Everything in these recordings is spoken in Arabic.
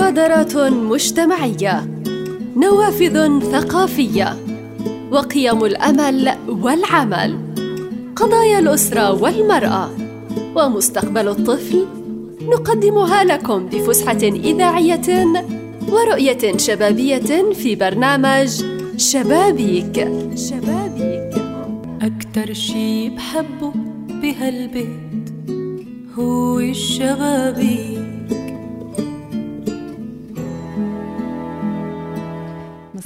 مبادرات مجتمعية نوافذ ثقافية وقيم الأمل والعمل قضايا الأسرة والمرأة ومستقبل الطفل نقدمها لكم بفسحة إذاعية ورؤية شبابية في برنامج شبابيك. شبابيك. أكتر شي بحبه بهالبيت هو الشبابيك.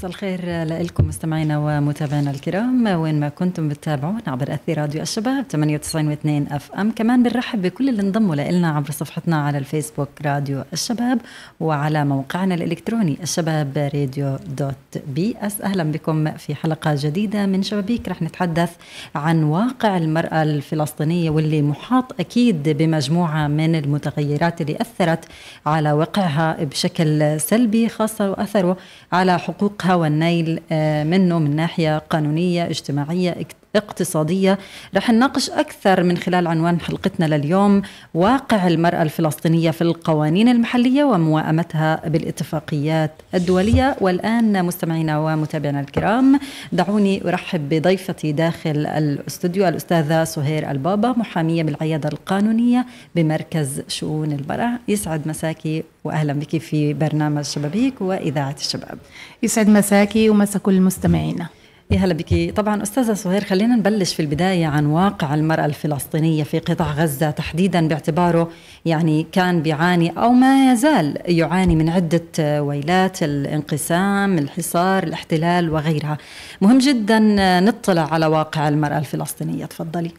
الخير لكم مستمعينا ومتابعينا الكرام. وين ما كنتم بتتابعونا عبر أثير راديو الشباب 98 و2 FM. كمان بنرحب بكل اللي انضموا لنا عبر صفحتنا على الفيسبوك راديو الشباب وعلى موقعنا الإلكتروني الشباب راديو dot PS أهلا بكم في حلقة جديدة من شبابيك. رح نتحدث عن واقع المرأة الفلسطينية واللي محاط أكيد بمجموعة من المتغيرات اللي أثرت على وقعها بشكل سلبي خاصة وأثره على حقوقها والنيل آه، منه من ناحية قانونية اجتماعية اقتصادية. رح نناقش أكثر من خلال عنوان حلقتنا لليوم واقع المرأة الفلسطينية في القوانين المحلية وموائمتها بالاتفاقيات الدولية. والآن مستمعينا ومتابعينا الكرام دعوني أرحب بضيفتي داخل الاستوديو الأستاذة سهير البابا محامية بالعيادة القانونية بمركز شؤون المراه يسعد مساكي واهلا بك في برنامج شبابيك وإذاعة الشباب. يسعد مساكي ومسا كل مستمعينا. يا هلا بك. طبعا أستاذة سهير خلينا نبلش في البداية عن واقع المرأة الفلسطينية في قطاع غزة. تحديدا باعتباره يعني كان بيعاني أو ما يزال يعاني من عدة ويلات الانقسام الحصار الاحتلال وغيرها. مهم جدا نطلع على واقع المرأة الفلسطينية. تفضلي.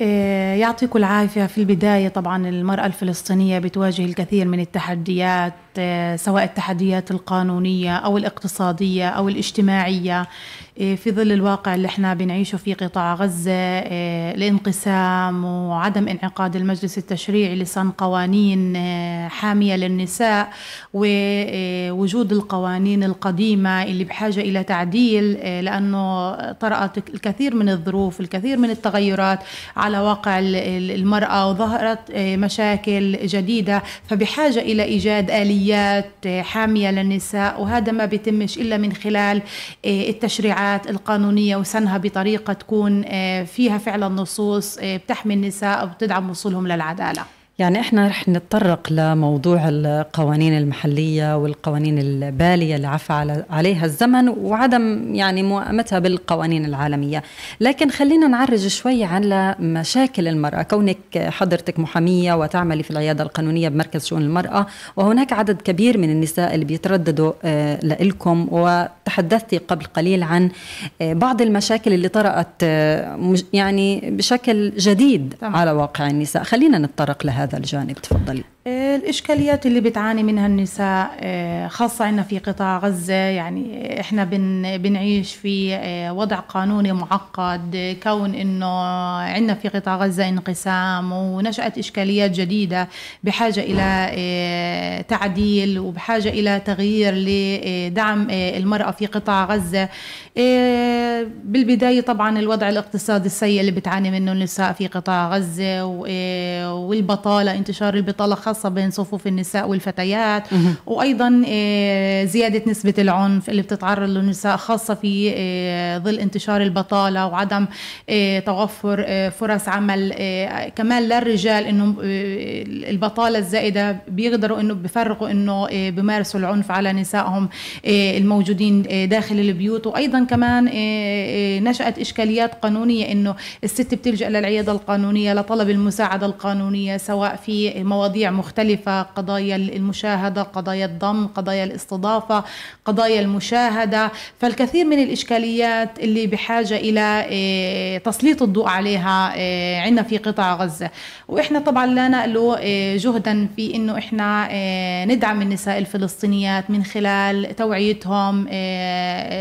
إيه، يعطيكم العافية. في البداية طبعا المرأة الفلسطينية بتواجه الكثير من التحديات سواء التحديات القانونية أو الاقتصادية أو الاجتماعية إيه، في ظل الواقع اللي إحنا بنعيشه في قطاع غزة الانقسام وعدم انعقاد المجلس التشريعي لصن قوانين حامية للنساء ووجود القوانين القديمة اللي بحاجة إلى تعديل لأنه طرأت الكثير من الظروف الكثير من التغيرات على واقع المرأة وظهرت مشاكل جديدة فبحاجة إلى إيجاد آليات حامية للنساء وهذا ما بيتمش إلا من خلال التشريعات القانونية وسنها بطريقة تكون فيها فعلا نصوص بتحمي النساء وبتدعم وصولهم للعدالة. يعني إحنا رح نتطرق لموضوع القوانين المحلية والقوانين البالية اللي عفى عليها الزمن وعدم يعني موائمتها بالقوانين العالمية، لكن خلينا نعرج شوي على مشاكل المرأة، كونك حضرتك محامية وتعملي في العيادة القانونية بمركز شؤون المرأة، وهناك عدد كبير من النساء اللي بيترددوا لكم وتحدثتي قبل قليل عن بعض المشاكل اللي طرأت يعني بشكل جديد. على واقع النساء، خلينا نتطرق لها. هذا الجانب. تفضلي. الإشكاليات اللي بتعاني منها النساء خاصة عنا في قطاع غزة يعني إحنا بن بنعيش في وضع قانوني معقد كون إنه عنا في قطاع غزة انقسام ونشأت إشكاليات جديدة بحاجة إلى تعديل وبحاجة إلى تغيير لدعم المرأة في قطاع غزة. بالبداية طبعا الوضع الاقتصادي السيء اللي بتعاني منه النساء في قطاع غزة والبطالة انتشار البطالة خاصة بين صفوف النساء والفتيات وأيضا زيادة نسبة العنف اللي بتتعرض له النساء خاصة في ظل انتشار البطالة وعدم توفر فرص عمل كمان للرجال إنه البطالة الزائدة بيقدروا إنه بفرقوا إنه بمارسوا العنف على نسائهم الموجودين داخل البيوت. وأيضا كمان نشأت إشكاليات قانونية إنه الست بتلجأ للعيادة القانونية لطلب المساعدة القانونية سواء في مواضيع مختلفة قضايا المشاهدة قضايا الضم قضايا الاستضافة قضايا المشاهدة. فالكثير من الإشكاليات اللي بحاجة إلى تسليط الضوء عليها عندنا في قطاع غزة. وإحنا طبعا لا نألو جهدا في إنه إحنا ندعم النساء الفلسطينيات من خلال توعيتهم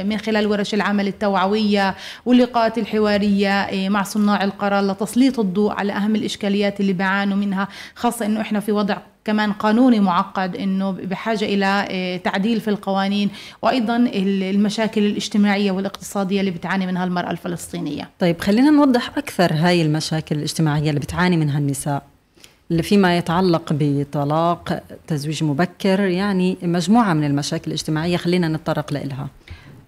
من خلال ورش العمل التوعوية واللقاءات الحوارية مع صناع القرار لتسليط الضوء على أهم الإشكاليات اللي بيعانوا منها خاصة إنه إحنا في وضع كمان قانوني معقد إنه بحاجة إلى تعديل في القوانين وأيضا المشاكل الاجتماعية والاقتصادية اللي بتعاني منها المرأة الفلسطينية. طيب خلينا نوضح أكثر هاي المشاكل الاجتماعية اللي بتعاني منها النساء. فيما يتعلق بطلاق تزويج مبكر يعني مجموعة من المشاكل الاجتماعية خلينا نتطرق لها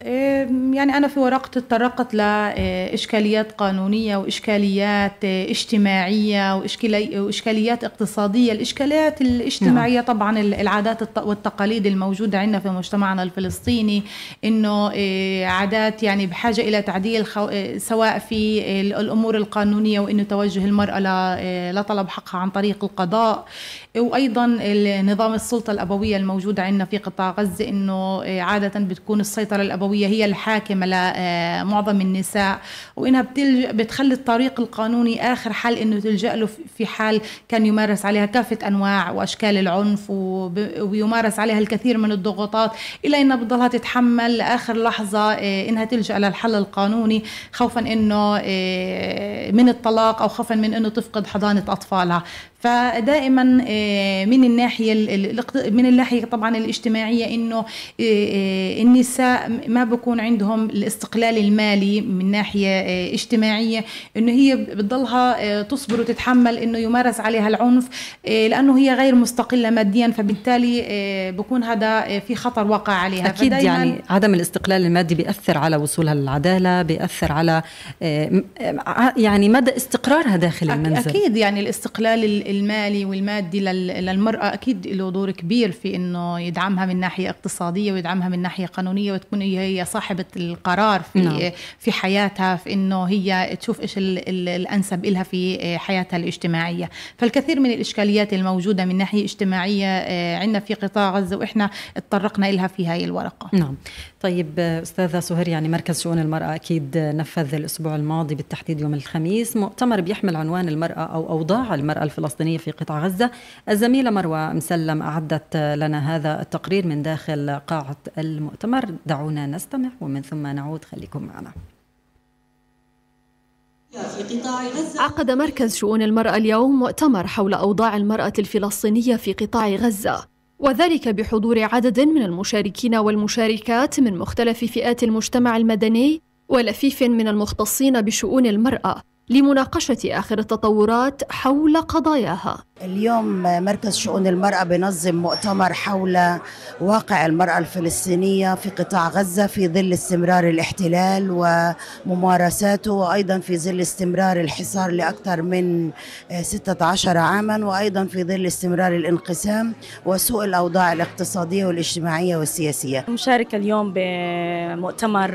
يعني أنا في ورقتي تطرقت لإشكاليات قانونية وإشكاليات اجتماعية وإشكاليات اقتصادية الإشكاليات الاجتماعية نعم. طبعا العادات والتقاليد الموجودة عندنا في مجتمعنا الفلسطيني إنه آه، عادات يعني بحاجة إلى تعديل آه، سواء في الأمور القانونية وإنه توجه المرأة آه، لطلب حقها عن طريق القضاء وأيضا نظام السلطة الأبوية الموجودة عندنا في قطاع غزة إنه عادة بتكون السيطرة الأبوية الأبوية هي الحاكمة لمعظم النساء. وإنها بتخلي الطريق القانوني آخر حل إنه تلجأ له في حال كان يمارس عليها كافة أنواع وأشكال العنف ويمارس عليها الكثير من الضغوطات إلى إنها بتضلها تتحمل لآخر لحظة آه، إنها تلجأ للحل القانوني خوفا إنه آه، من الطلاق أو خوفا من إنه تفقد حضانة أطفالها. فدائما آه، من الناحية من الناحية طبعا الاجتماعية إنه آه، آه، النساء ما بكون عندهم الاستقلال المالي من ناحية اجتماعية إنه هي بتضلها تصبر وتتحمل إنه يمارس عليها العنف لأنه هي غير مستقلة ماديا فبالتالي بكون هذا في خطر واقع عليها. أكيد يعني عدم الاستقلال المادي بيأثر على وصولها للعدالة بيأثر على يعني مدى استقرارها داخل المنزل. أكيد يعني الاستقلال المالي والمادي للمرأة أكيد له دور كبير في أنه يدعمها من ناحية اقتصادية ويدعمها من ناحية قانونية وتكون هي صاحبة القرار في نعم. في حياتها في أنه هي تشوف إيش الأنسب لها في حياتها الاجتماعية. فالكثير من الإشكاليات الموجودة من ناحية اجتماعية آه، عندنا في قطاع غزة وإحنا اتطرقنا لها في هاي الورقة. نعم. طيب أستاذة سهير يعني مركز شؤون المرأة أكيد نفذ الأسبوع الماضي بالتحديد يوم الخميس. مؤتمر بيحمل عنوان المرأة أو أوضاع المرأة الفلسطينية في قطاع غزة. الزميله مروه مسلم أعدت لنا هذا التقرير من داخل قاعة المؤتمر. دعونا نستمع ومن ثم نعود. خليكم معنا. غزة عقد مركز شؤون المرأة اليوم مؤتمر حول أوضاع المرأة الفلسطينية في قطاع غزة وذلك بحضور عدد من المشاركين والمشاركات من مختلف فئات المجتمع المدني ولفيف من المختصين بشؤون المرأة. لمناقشة آخر التطورات حول قضاياها. اليوم مركز شؤون المرأة بنظم مؤتمر حول واقع المرأة الفلسطينية في قطاع غزة في ظل استمرار الاحتلال وممارساته وأيضا في ظل استمرار الحصار لأكثر من 16 عاما وأيضا في ظل استمرار الانقسام وسوء الأوضاع الاقتصادية والاجتماعية والسياسية. مشاركة اليوم بمؤتمر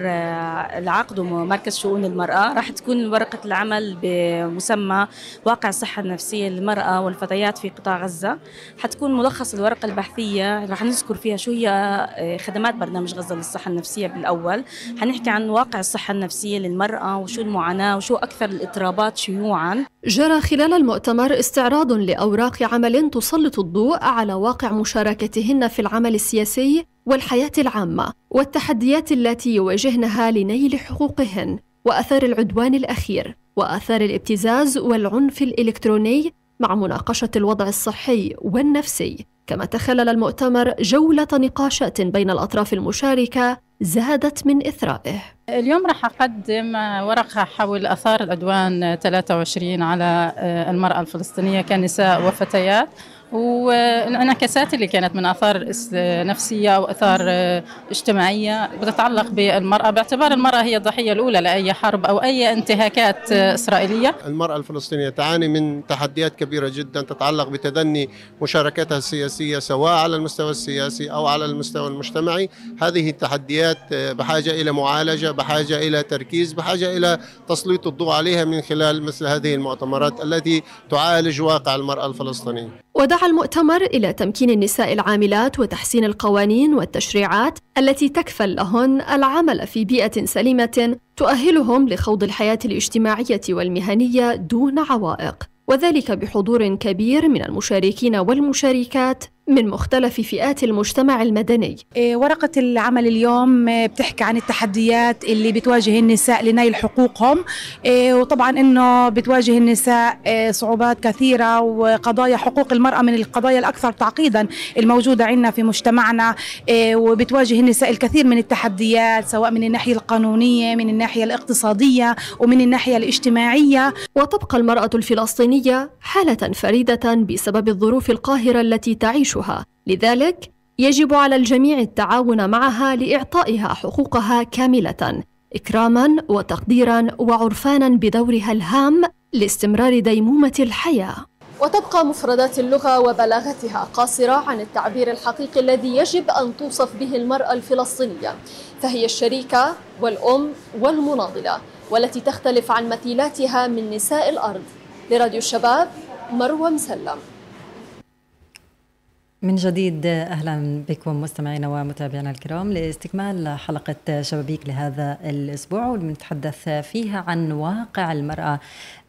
العقد ومركز شؤون المرأة راح تكون ورقة العمل بمسمى واقع الصحة النفسية للمرأة والفتاة الفتيات في قطاع غزة. حتكون ملخص الورقة البحثية رح نذكر فيها شو هي آه، خدمات برنامج غزة للصحة النفسية بالأول. حنحكي عن واقع الصحة النفسية للمرأة وشو المعاناة وشو أكثر الاضطرابات شيوعا. جرى خلال المؤتمر استعراض لأوراق عمل تسلط الضوء على واقع مشاركتهن في العمل السياسي والحياة العامة والتحديات التي يواجهنها لنيل حقوقهن. وأثار العدوان الأخير وآثار الابتزاز والعنف الإلكتروني مع مناقشة الوضع الصحي والنفسي. كما تخلل المؤتمر جولة نقاشات بين الأطراف المشاركة زادت من إثرائه. اليوم راح أقدم ورقة حول أثار العدوان 23 على المرأة الفلسطينية كنساء وفتيات. والانعكاسات اللي كانت من آثار نفسية أو آثار اجتماعية بتتعلق بالمرأة باعتبار المرأة هي الضحية الأولى لأي حرب أو أي انتهاكات إسرائيلية. المرأة الفلسطينية تعاني من تحديات كبيرة جدا تتعلق بتدني مشاركتها السياسية سواء على المستوى السياسي أو على المستوى المجتمعي، هذه التحديات بحاجة إلى معالجة، بحاجة إلى تركيز، بحاجة إلى تسليط الضوء عليها من خلال مثل هذه المؤتمرات التي تعالج واقع المرأة الفلسطينية. ودعا المؤتمر إلى تمكين النساء العاملات وتحسين القوانين والتشريعات التي تكفل لهن العمل في بيئة سليمة تؤهلهم لخوض الحياة الاجتماعية والمهنية دون عوائق وذلك بحضور كبير من المشاركين والمشاركات من مختلف فئات المجتمع المدني. إيه، ورقة العمل اليوم إيه، بتحكي عن التحديات اللي بتواجه النساء لنيل حقوقهم. إيه، وطبعا إنه بتواجه النساء صعوبات كثيرة وقضايا حقوق المرأة من القضايا الأكثر تعقيدا الموجودة عندنا في مجتمعنا. وبتواجه النساء الكثير من التحديات سواء من الناحية القانونية من الناحية الاقتصادية ومن الناحية الاجتماعية. وتبقى المرأة الفلسطينية حالة فريدة بسبب الظروف القاهرة التي تعيشها. لذلك يجب على الجميع التعاون معها لإعطائها حقوقها كاملة إكراما وتقديرا وعرفانا بدورها الهام لاستمرار ديمومة الحياة. وتبقى مفردات اللغة وبلاغتها قاصرة عن التعبير الحقيقي الذي يجب أن توصف به المرأة الفلسطينية فهي الشريكة والأم والمناضلة والتي تختلف عن مثيلاتها من نساء الأرض. لراديو الشباب مروة مسلم. من جديد أهلا بكم مستمعينا ومتابعينا الكرام لاستكمال حلقة شبابيك لهذا الأسبوع ونتحدث فيها عن واقع المرأة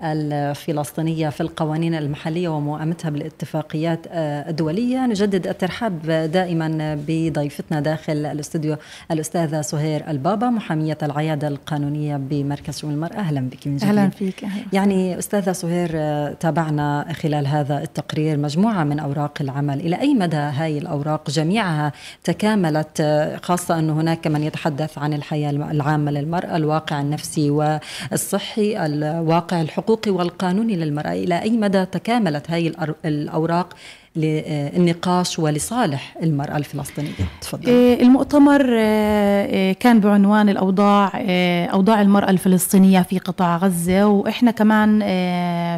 الفلسطينية في القوانين المحلية وموائمتها بالاتفاقيات الدولية. نجدد الترحاب دائما بضيفتنا داخل الاستوديو الأستاذة سهير البابا محامية العيادة القانونية بمركز شؤون المرأة. أهلا بك من جديد. أهلا فيك أهلا. يعني أستاذة سهير تابعنا خلال هذا التقرير مجموعة من أوراق العمل. إلى أي مدى هاي الأوراق جميعها تكاملت خاصة أن هناك من يتحدث عن الحياة العامة للمرأة الواقع النفسي والصحي الواقع الحقوقي والقانوني للمرأة. إلى أي مدى تكاملت هذه الأوراق للنقاش ولصالح المرأة الفلسطينية تفضل إيه، المؤتمر آه، آه، كان بعنوان الأوضاع أوضاع المرأة الفلسطينية في قطاع غزة وإحنا كمان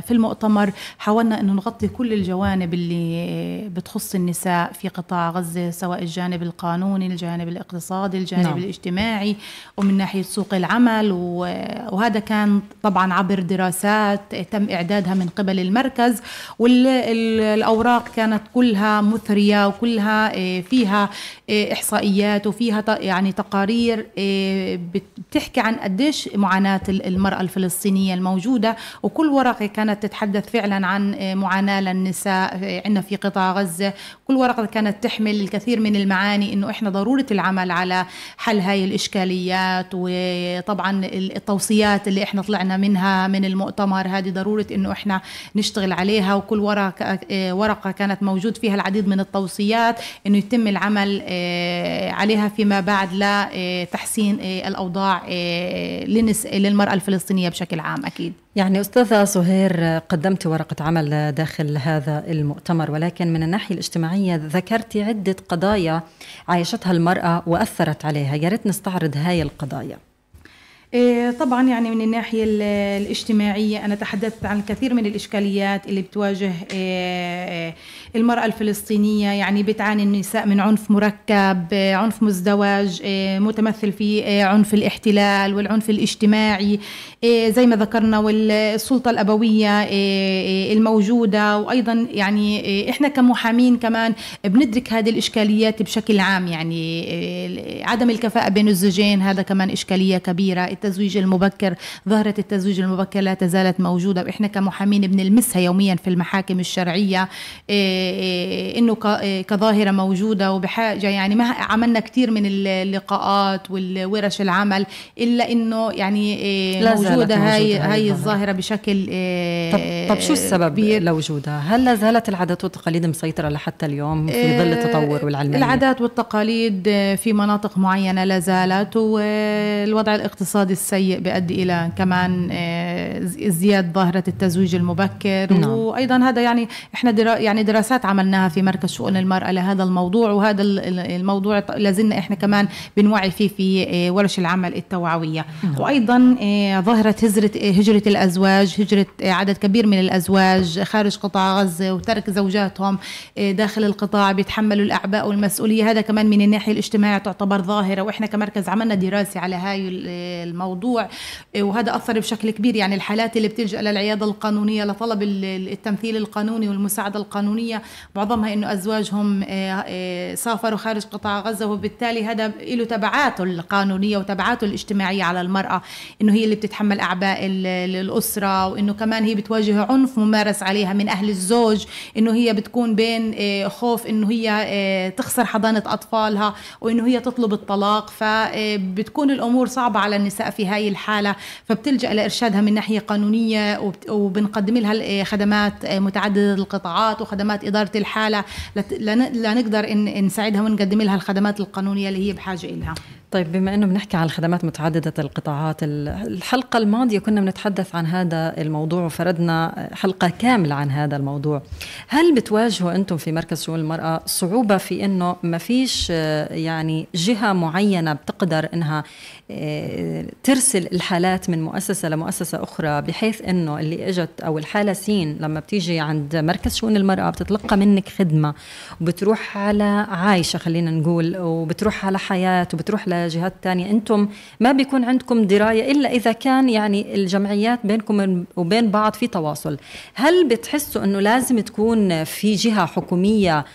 في المؤتمر حاولنا أنه نغطي كل الجوانب اللي بتخص النساء في قطاع غزة سواء الجانب القانوني الجانب الاقتصادي الجانب نعم. الاجتماعي ومن ناحية سوق العمل وهذا كان طبعا عبر دراسات تم إعدادها من قبل المركز والأوراق كانت كانت كلها مثرية وكلها آه، فيها آه، إحصائيات وفيها يعني تقارير آه، بتحكي عن قديش معاناة المرأة الفلسطينية الموجودة. وكل ورقة كانت تتحدث فعلا عن معاناة للنساء عندنا في قطاع غزة. كل ورقة كانت تحمل الكثير من المعاني إنه إحنا ضرورة العمل على حل هاي الإشكاليات. وطبعا التوصيات اللي إحنا طلعنا منها من المؤتمر هذه ضرورة إنه إحنا نشتغل عليها. وكل ورقة ورقة كانت كانت موجود فيها العديد من التوصيات إنه يتم العمل آه، عليها فيما بعد لتحسين آه، الأوضاع آه، للمرأة الفلسطينية بشكل عام أكيد. يعني أستاذة سهير قدمت ورقة عمل داخل هذا المؤتمر ولكن من الناحية الاجتماعية ذكرت عدة قضايا عايشتها المرأة وأثرت عليها. يا ريت نستعرض هاي القضايا. طبعا يعني من الناحية الاجتماعية أنا تحدثت عن الكثير من الإشكاليات اللي بتواجه المرأة الفلسطينية يعني بتعاني النساء من عنف مركب عنف مزدوج إيه، متمثل في عنف الاحتلال والعنف الاجتماعي زي ما ذكرنا والسلطة الأبوية الموجودة وأيضا يعني إحنا كمحامين كمان بندرك هذه الإشكاليات بشكل عام يعني عدم الكفاءة بين الزوجين هذا كمان إشكالية كبيرة. التزويج المبكر ظاهرة التزويج المبكر لا تزالت موجودة وإحنا كمحامين بنلمسها يوميا في المحاكم الشرعية إيه، إيه، إنه إيه، كظاهرة موجودة وبحاجة يعني ما عملنا كثير من اللقاءات والورش العمل إلا إنه يعني موجودة هاي هاي الظاهرة بشكل طب, طب شو السبب لوجودها؟ هل لا زالت العادات والتقاليد مسيطرة لحتى اليوم في ظل التطور والعلمانية؟ العادات والتقاليد في مناطق معينة لا زالت والوضع الاقتصادي السيء بيؤدي إلى كمان ازدياد ظاهرة التزويج المبكر نعم. وأيضا هذا يعني إحنا درا يعني دراسات عملناها في مركز شؤون المرأة لهذا الموضوع وهذا الموضوع لازلنا إحنا كمان بنوعي فيه في آه، ورش العمل التوعوية. نعم. وأيضا آه، ظاهره هجرة هجرة الأزواج هجرة عدد كبير من الأزواج خارج قطاع غزة وترك زوجاتهم داخل القطاع بيتحملوا الأعباء والمسؤولية. هذا كمان من الناحية الاجتماعية تعتبر ظاهرة وإحنا كمركز عملنا دراسة على هاي الموضوع وهذا أثر بشكل كبير. يعني الحالات اللي بتلجأ للعيادة القانونية لطلب التمثيل القانوني والمساعدة القانونية معظمها إنه أزواجهم سافروا خارج قطاع غزة وبالتالي هذا له تبعاته القانونية وتبعاته الاجتماعية على المرأة إنه هي اللي بتتحمل أعباء الأسرة وإنه كمان هي بتواجه عنف ممارس عليها من أهل الزوج إنه هي بتكون بين خوف إنه هي تخسر حضانة أطفالها وإنه هي تطلب الطلاق. فبتكون الأمور صعبة على النساء في هاي الحالة فبتلجأ لإرشادها من ناحية قانونية وبنقدم لها خدمات متعددة القطاعات وخدمات إدارة الحالة لنقدر نساعدها ونقدم لها الخدمات القانونية اللي هي بحاجة إلها. طيب بما إنه بنحكي عن الخدمات متعددة القطاعات الحلقة الماضية كنا بنتحدث عن هذا الموضوع وفردنا حلقة كاملة عن هذا الموضوع. هل بتواجهوا أنتم في مركز شؤون المرأة صعوبة في إنه ما فيش يعني جهة معينة بتقدر إنها ترسل الحالات من مؤسسة لمؤسسة أخرى بحيث إنه اللي إجت أو الحالة سين لما بتيجي عند مركز شؤون المرأة بتتلقى منك خدمة وبتروح على عايشة خلينا نقول وبتروح على حياة وبتروح جهات تانية. أنتم ما بيكون عندكم دراية إلا إذا كان يعني الجمعيات بينكم وبين بعض في تواصل. هل بتحسوا أنه لازم تكون في جهة حكومية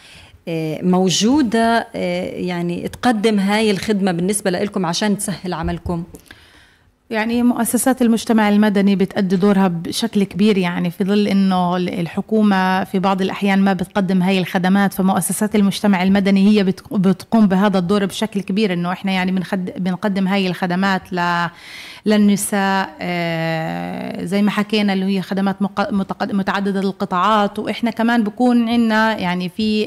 موجودة يعني تقدم هاي الخدمة بالنسبة لكم عشان تسهل عملكم؟ يعني مؤسسات المجتمع المدني بتأدي دورها بشكل كبير يعني في ظل إنه الحكومة في بعض الأحيان ما بتقدم هاي الخدمات فمؤسسات المجتمع المدني هي بتقوم بهذا الدور بشكل كبير إنه إحنا يعني بنقدم هاي الخدمات ل للنساء زي ما حكينا اللي هي خدمات متعددة القطاعات وإحنا كمان بكون عندنا يعني في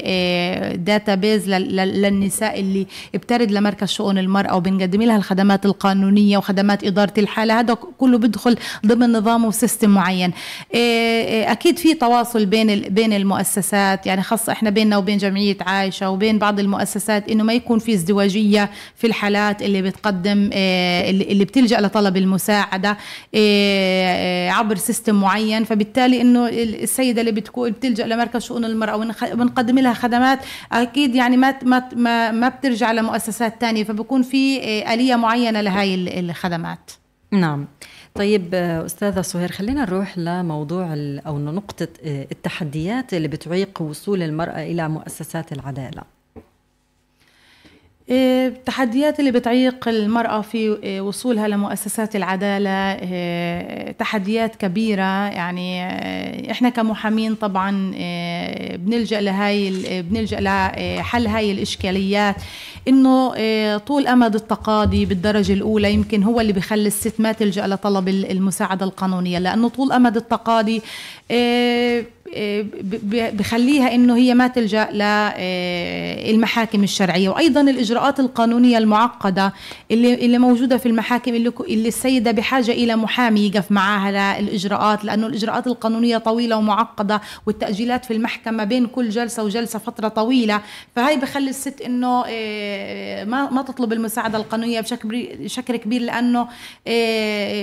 database للنساء اللي بترد لمركز شؤون المرأة وبنقدم لها الخدمات القانونية وخدمات إدارة الحالة. هذا كله بدخل ضمن نظام و system معين. أكيد في تواصل بين بين المؤسسات يعني خاصة إحنا بيننا وبين جمعية عايشة وبين بعض المؤسسات إنه ما يكون في ازدواجية في الحالات اللي بتقدم اللي بتلجأ لطلب المساعدة عبر سيستم معين. فبالتالي إنه السيدة اللي بتكون بتلجأ لمركز شؤون المرأة ونقدم لها خدمات أكيد يعني ما ما ما بترجع لمؤسسات ثانية فبكون في آلية معينة لهي الخدمات. نعم. طيب أستاذة سهير خلينا نروح لموضوع أو نقطة التحديات اللي بتعيق وصول المرأة إلى مؤسسات العدالة. التحديات اللي بتعيق المرأة في وصولها لمؤسسات العدالة تحديات كبيرة. يعني إحنا كمحامين طبعا بنلجأ لهاي بنلجأ لحل هاي الإشكاليات. إنه طول أمد التقاضي بالدرجة الأولى يمكن هو اللي بخلي الست ما تلجأ لطلب المساعدة القانونية لأنه طول أمد التقاضي بخليها إنه هي ما تلجأ للمحاكم الشرعية. وأيضا الإجراءات القانونية المعقدة اللي اللي موجودة في المحاكم اللي, اللي السيدة بحاجة إلى محامي يقف معها للإجراءات لأنه الإجراءات القانونية طويلة ومعقدة والتأجيلات في المحكمة بين كل جلسة وجلسة فترة طويلة. فهي بخلي الست إنه ما ما تطلب المساعدة القانونية بشكل بشكل كبير لأنه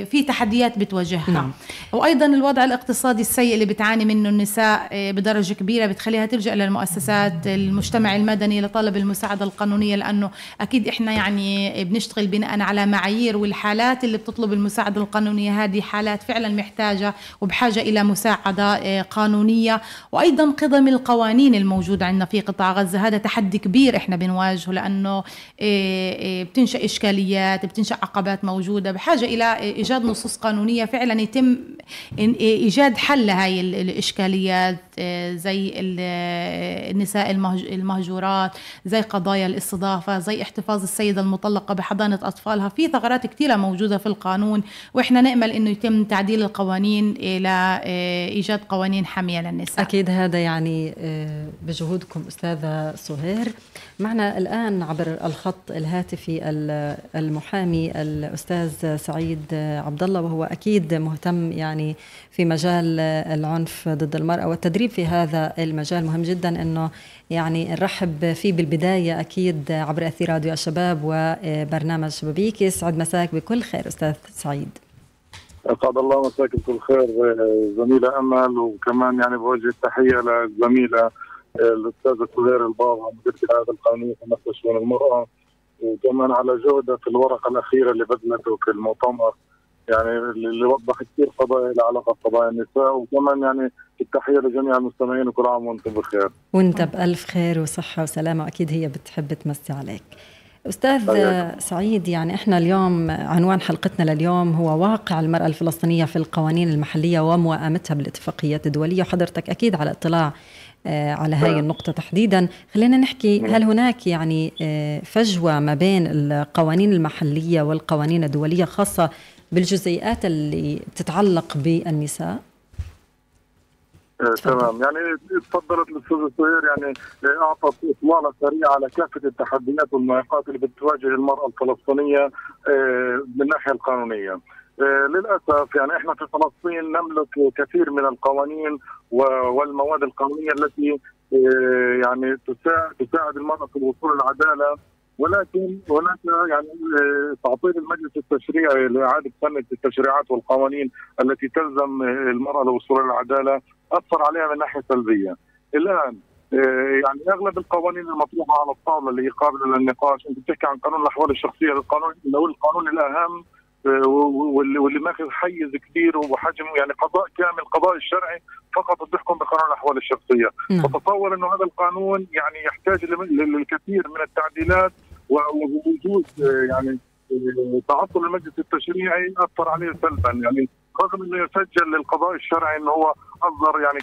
في تحديات بتواجهها. نعم. وأيضا الوضع الاقتصادي السيء اللي بتعاني منه النساء بدرجة كبيرة بتخليها تلجأ للمؤسسات المجتمع المدني لطلب المساعدة القانونية لأنه أكيد إحنا يعني بنشتغل بناء على معايير والحالات اللي بتطلب المساعدة القانونية. هذه حالات فعلا محتاجة وبحاجة إلى مساعدة قانونية. وأيضا قضم القوانين الموجودة عندنا في قطاع غزة. هذا تحدي كبير إحنا بنواجهه لأنه بتنشأ إشكاليات بتنشأ عقبات موجودة. بحاجة إلى إيجاد نصوص قانونية فعلا يتم إيجاد حل لهي الإشكاليات زي النساء المهجورات زي قضايا الاستضافة زي احتفاظ السيدة المطلقة بحضانة أطفالها. في ثغرات كثيرة موجودة في القانون وإحنا نأمل أنه يتم تعديل القوانين إلى إيجاد قوانين حامية للنساء. أكيد هذا يعني بجهودكم أستاذة سهير. معنا الآن عبر الخط الهاتفي المحامي الأستاذ سعيد عبد الله وهو أكيد مهتم يعني في مجال العنف ضد المرأة والتدريب في هذا المجال. مهم جدا أنه يعني نرحب فيه بالبداية أكيد عبر أثير راديو الشباب وبرنامج شبابيك. يسعد مساك بكل خير أستاذ سعيد. اسعد الله مساك بكل خير زميلة أمل وكمان يعني بوجه التحية للزميله الاستاذه سهير البابا مديرة العيادة القانونية في مركز شؤون المرأة وكمان على جهدها في الورقة الأخيرة اللي بذلته في المؤتمر. يعني اللي وضح كثير قضايا لها علاقة بقضايا النساء وكمان يعني التحية لجميع المستمعين وكل عام وأنتم بخير. وأنت بألف خير وصحة وسلامة أكيد هي بتحب تمسي عليك. أستاذ. سعيد يعني إحنا اليوم عنوان حلقتنا لليوم هو واقع المرأة الفلسطينية في القوانين المحلية وموائمتها بالاتفاقيات الدولية وحضرتك أكيد على اطلاع على هاي. النقطة تحديدا خلينا نحكي هل هناك يعني آه، فجوة ما بين القوانين المحلية والقوانين الدولية خاصة بالجزيئات اللي تتعلق بالنساء آه،. تمام يعني تفضلت الاستاذ سهير يعني آه، اعطت إطلالة سريعة على كافة التحديات والمعوقات اللي بتواجه المرأة الفلسطينية آه، من الناحية القانونية. آه، للأسف يعني إحنا في فلسطين نملك كثير من القوانين والمواد القانونية التي آه، يعني تساعد المرأة في الوصول للعدالة ولكن هناك يعني آه، تعطيل المجلس التشريعي لإعادة فن التشريعات والقوانين التي تلزم المرأة للوصول للعدالة أثر عليها من ناحية سلبية. الآن يعني أغلب القوانين المطروحة على الطاولة اللي قابلة للنقاش، أنت بتحكي عن قانون الأحوال الشخصية، القانون هو القانون الأهم واللي واللي ماخذ حيز كبير وحجم يعني قضاء كامل القضاء الشرعي فقط بيحكم بقانون الأحوال الشخصية، نعم. فتصور إنه هذا القانون يعني يحتاج للكثير من التعديلات ووجود آه، يعني آه، تعطل المجلس التشريعي اثر عليه سلبا يعني رغم إنه يسجل للقضاء الشرعي إنه هو أصدر يعني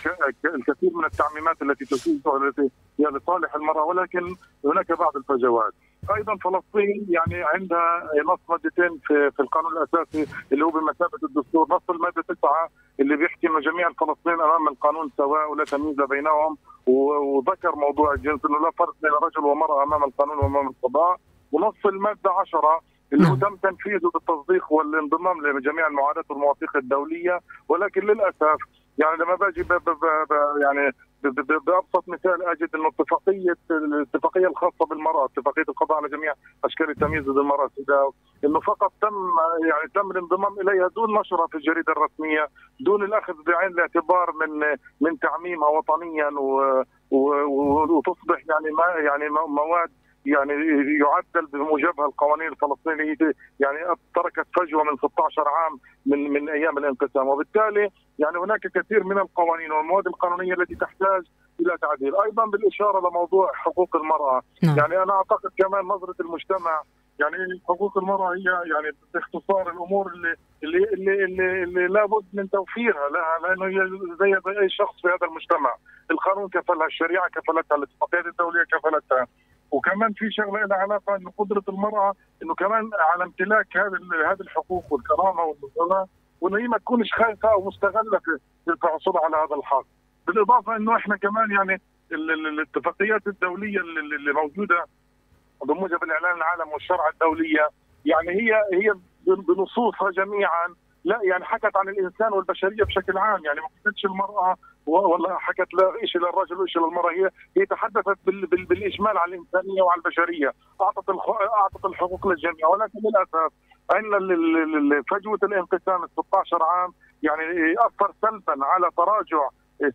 الكثير من التعميمات التي تفيد والتي هي لصالح المرأة ولكن هناك بعض الفجوات. أيضا فلسطين يعني عندها نص مادتين في, في القانون الأساسي اللي هو بمثابة الدستور، نص المادة تسعة اللي بيحكي إنه جميع الفلسطينيين أمام القانون سواء ولا تمييز بينهم وذكر موضوع الجنس إنه لا فرق بين رجل ومرأة أمام القانون وأمام القضاء، ونص المادة 10 اللي هو نعم. تم تنفيذه بالتصديق والانضمام لجميع المعاهدات والمواثيق الدولية ولكن للأسف يعني لما باجي ب ب ب ب يعني بأبسط مثال أجد إنه اتفاقية الاتفاقية الخاصة بالمرأة اتفاقية القضاء على جميع أشكال التمييز ضد المرأة سيداو إنه فقط تم يعني تم الانضمام إليها دون نشرها في الجريدة الرسمية دون الأخذ بعين الاعتبار من من تعميمها وطنيا وتصبح يعني ما يعني مواد يعني يعدل بموجبها القوانين الفلسطينية يعني تركت فجوة من 16 عام من من أيام الانقسام. وبالتالي يعني هناك كثير من القوانين والمواد القانونية التي تحتاج إلى تعديل، أيضا بالإشارة لموضوع حقوق المرأة، نعم. يعني أنا أعتقد كمان نظرة المجتمع يعني حقوق المرأة هي يعني باختصار الأمور اللي اللي اللي, اللي, اللي لابد من توفيرها لها لأنه هي زي زي أي شخص في هذا المجتمع، القانون كفلها، الشريعة كفلتها، الاتفاقيات الدولية كفلتها، وكمان في شغلة لها علاقة إنه قدرة المرأة إنه كمان على امتلاك هذه هذه الحقوق والكرامة والمساواه وإنه هي ما تكونش خايفة أو مستغلة في الحصول على هذا الحق. بالإضافة إنه إحنا كمان يعني ال- ال- الاتفاقيات الدولية اللي, موجودة بموجب الإعلان العالمي والشرع الدولية يعني هي هي بنصوصها جميعا لا يعني حكت عن الإنسان والبشرية بشكل عام يعني ما حكتش المرأة و- ولا حكت لا شيء للرجل وشيء للمراه هي هي تحدثت بال بال بالإجمال عن الإنسانية وعن البشرية أعطت. أعطت الحقوق للجميع ولكن للأسف عندنا فجوة الانقسام ال 16 عام يعني أثر سلبا على تراجع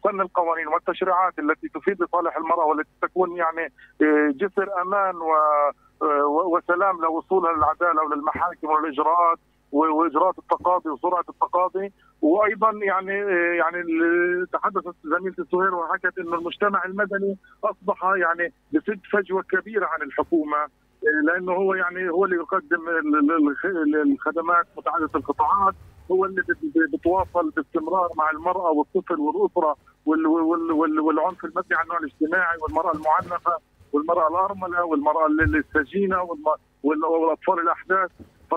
سن القوانين والتشريعات التي تفيد لصالح المرأة والتي تكون يعني جسر أمان و و- وسلام لوصولها للعدالة وللمحاكم والإجراءات وإجراءات التقاضي وسرعة التقاضي. وأيضا يعني يعني تحدثت زميلتي سهير وحكت إنه المجتمع المدني أصبح يعني بسد فجوة كبيرة عن الحكومة لأنه هو يعني هو اللي يقدم ال- ال- الخدمات متعددة القطاعات هو اللي بت- بتواصل باستمرار مع المرأة والطفل والأسرة وال- وال- وال- والعنف المبني على النوع الاجتماعي والمرأة المعنفة والمرأة الأرملة والمرأة ال- السجينة والأطفال الأحداث.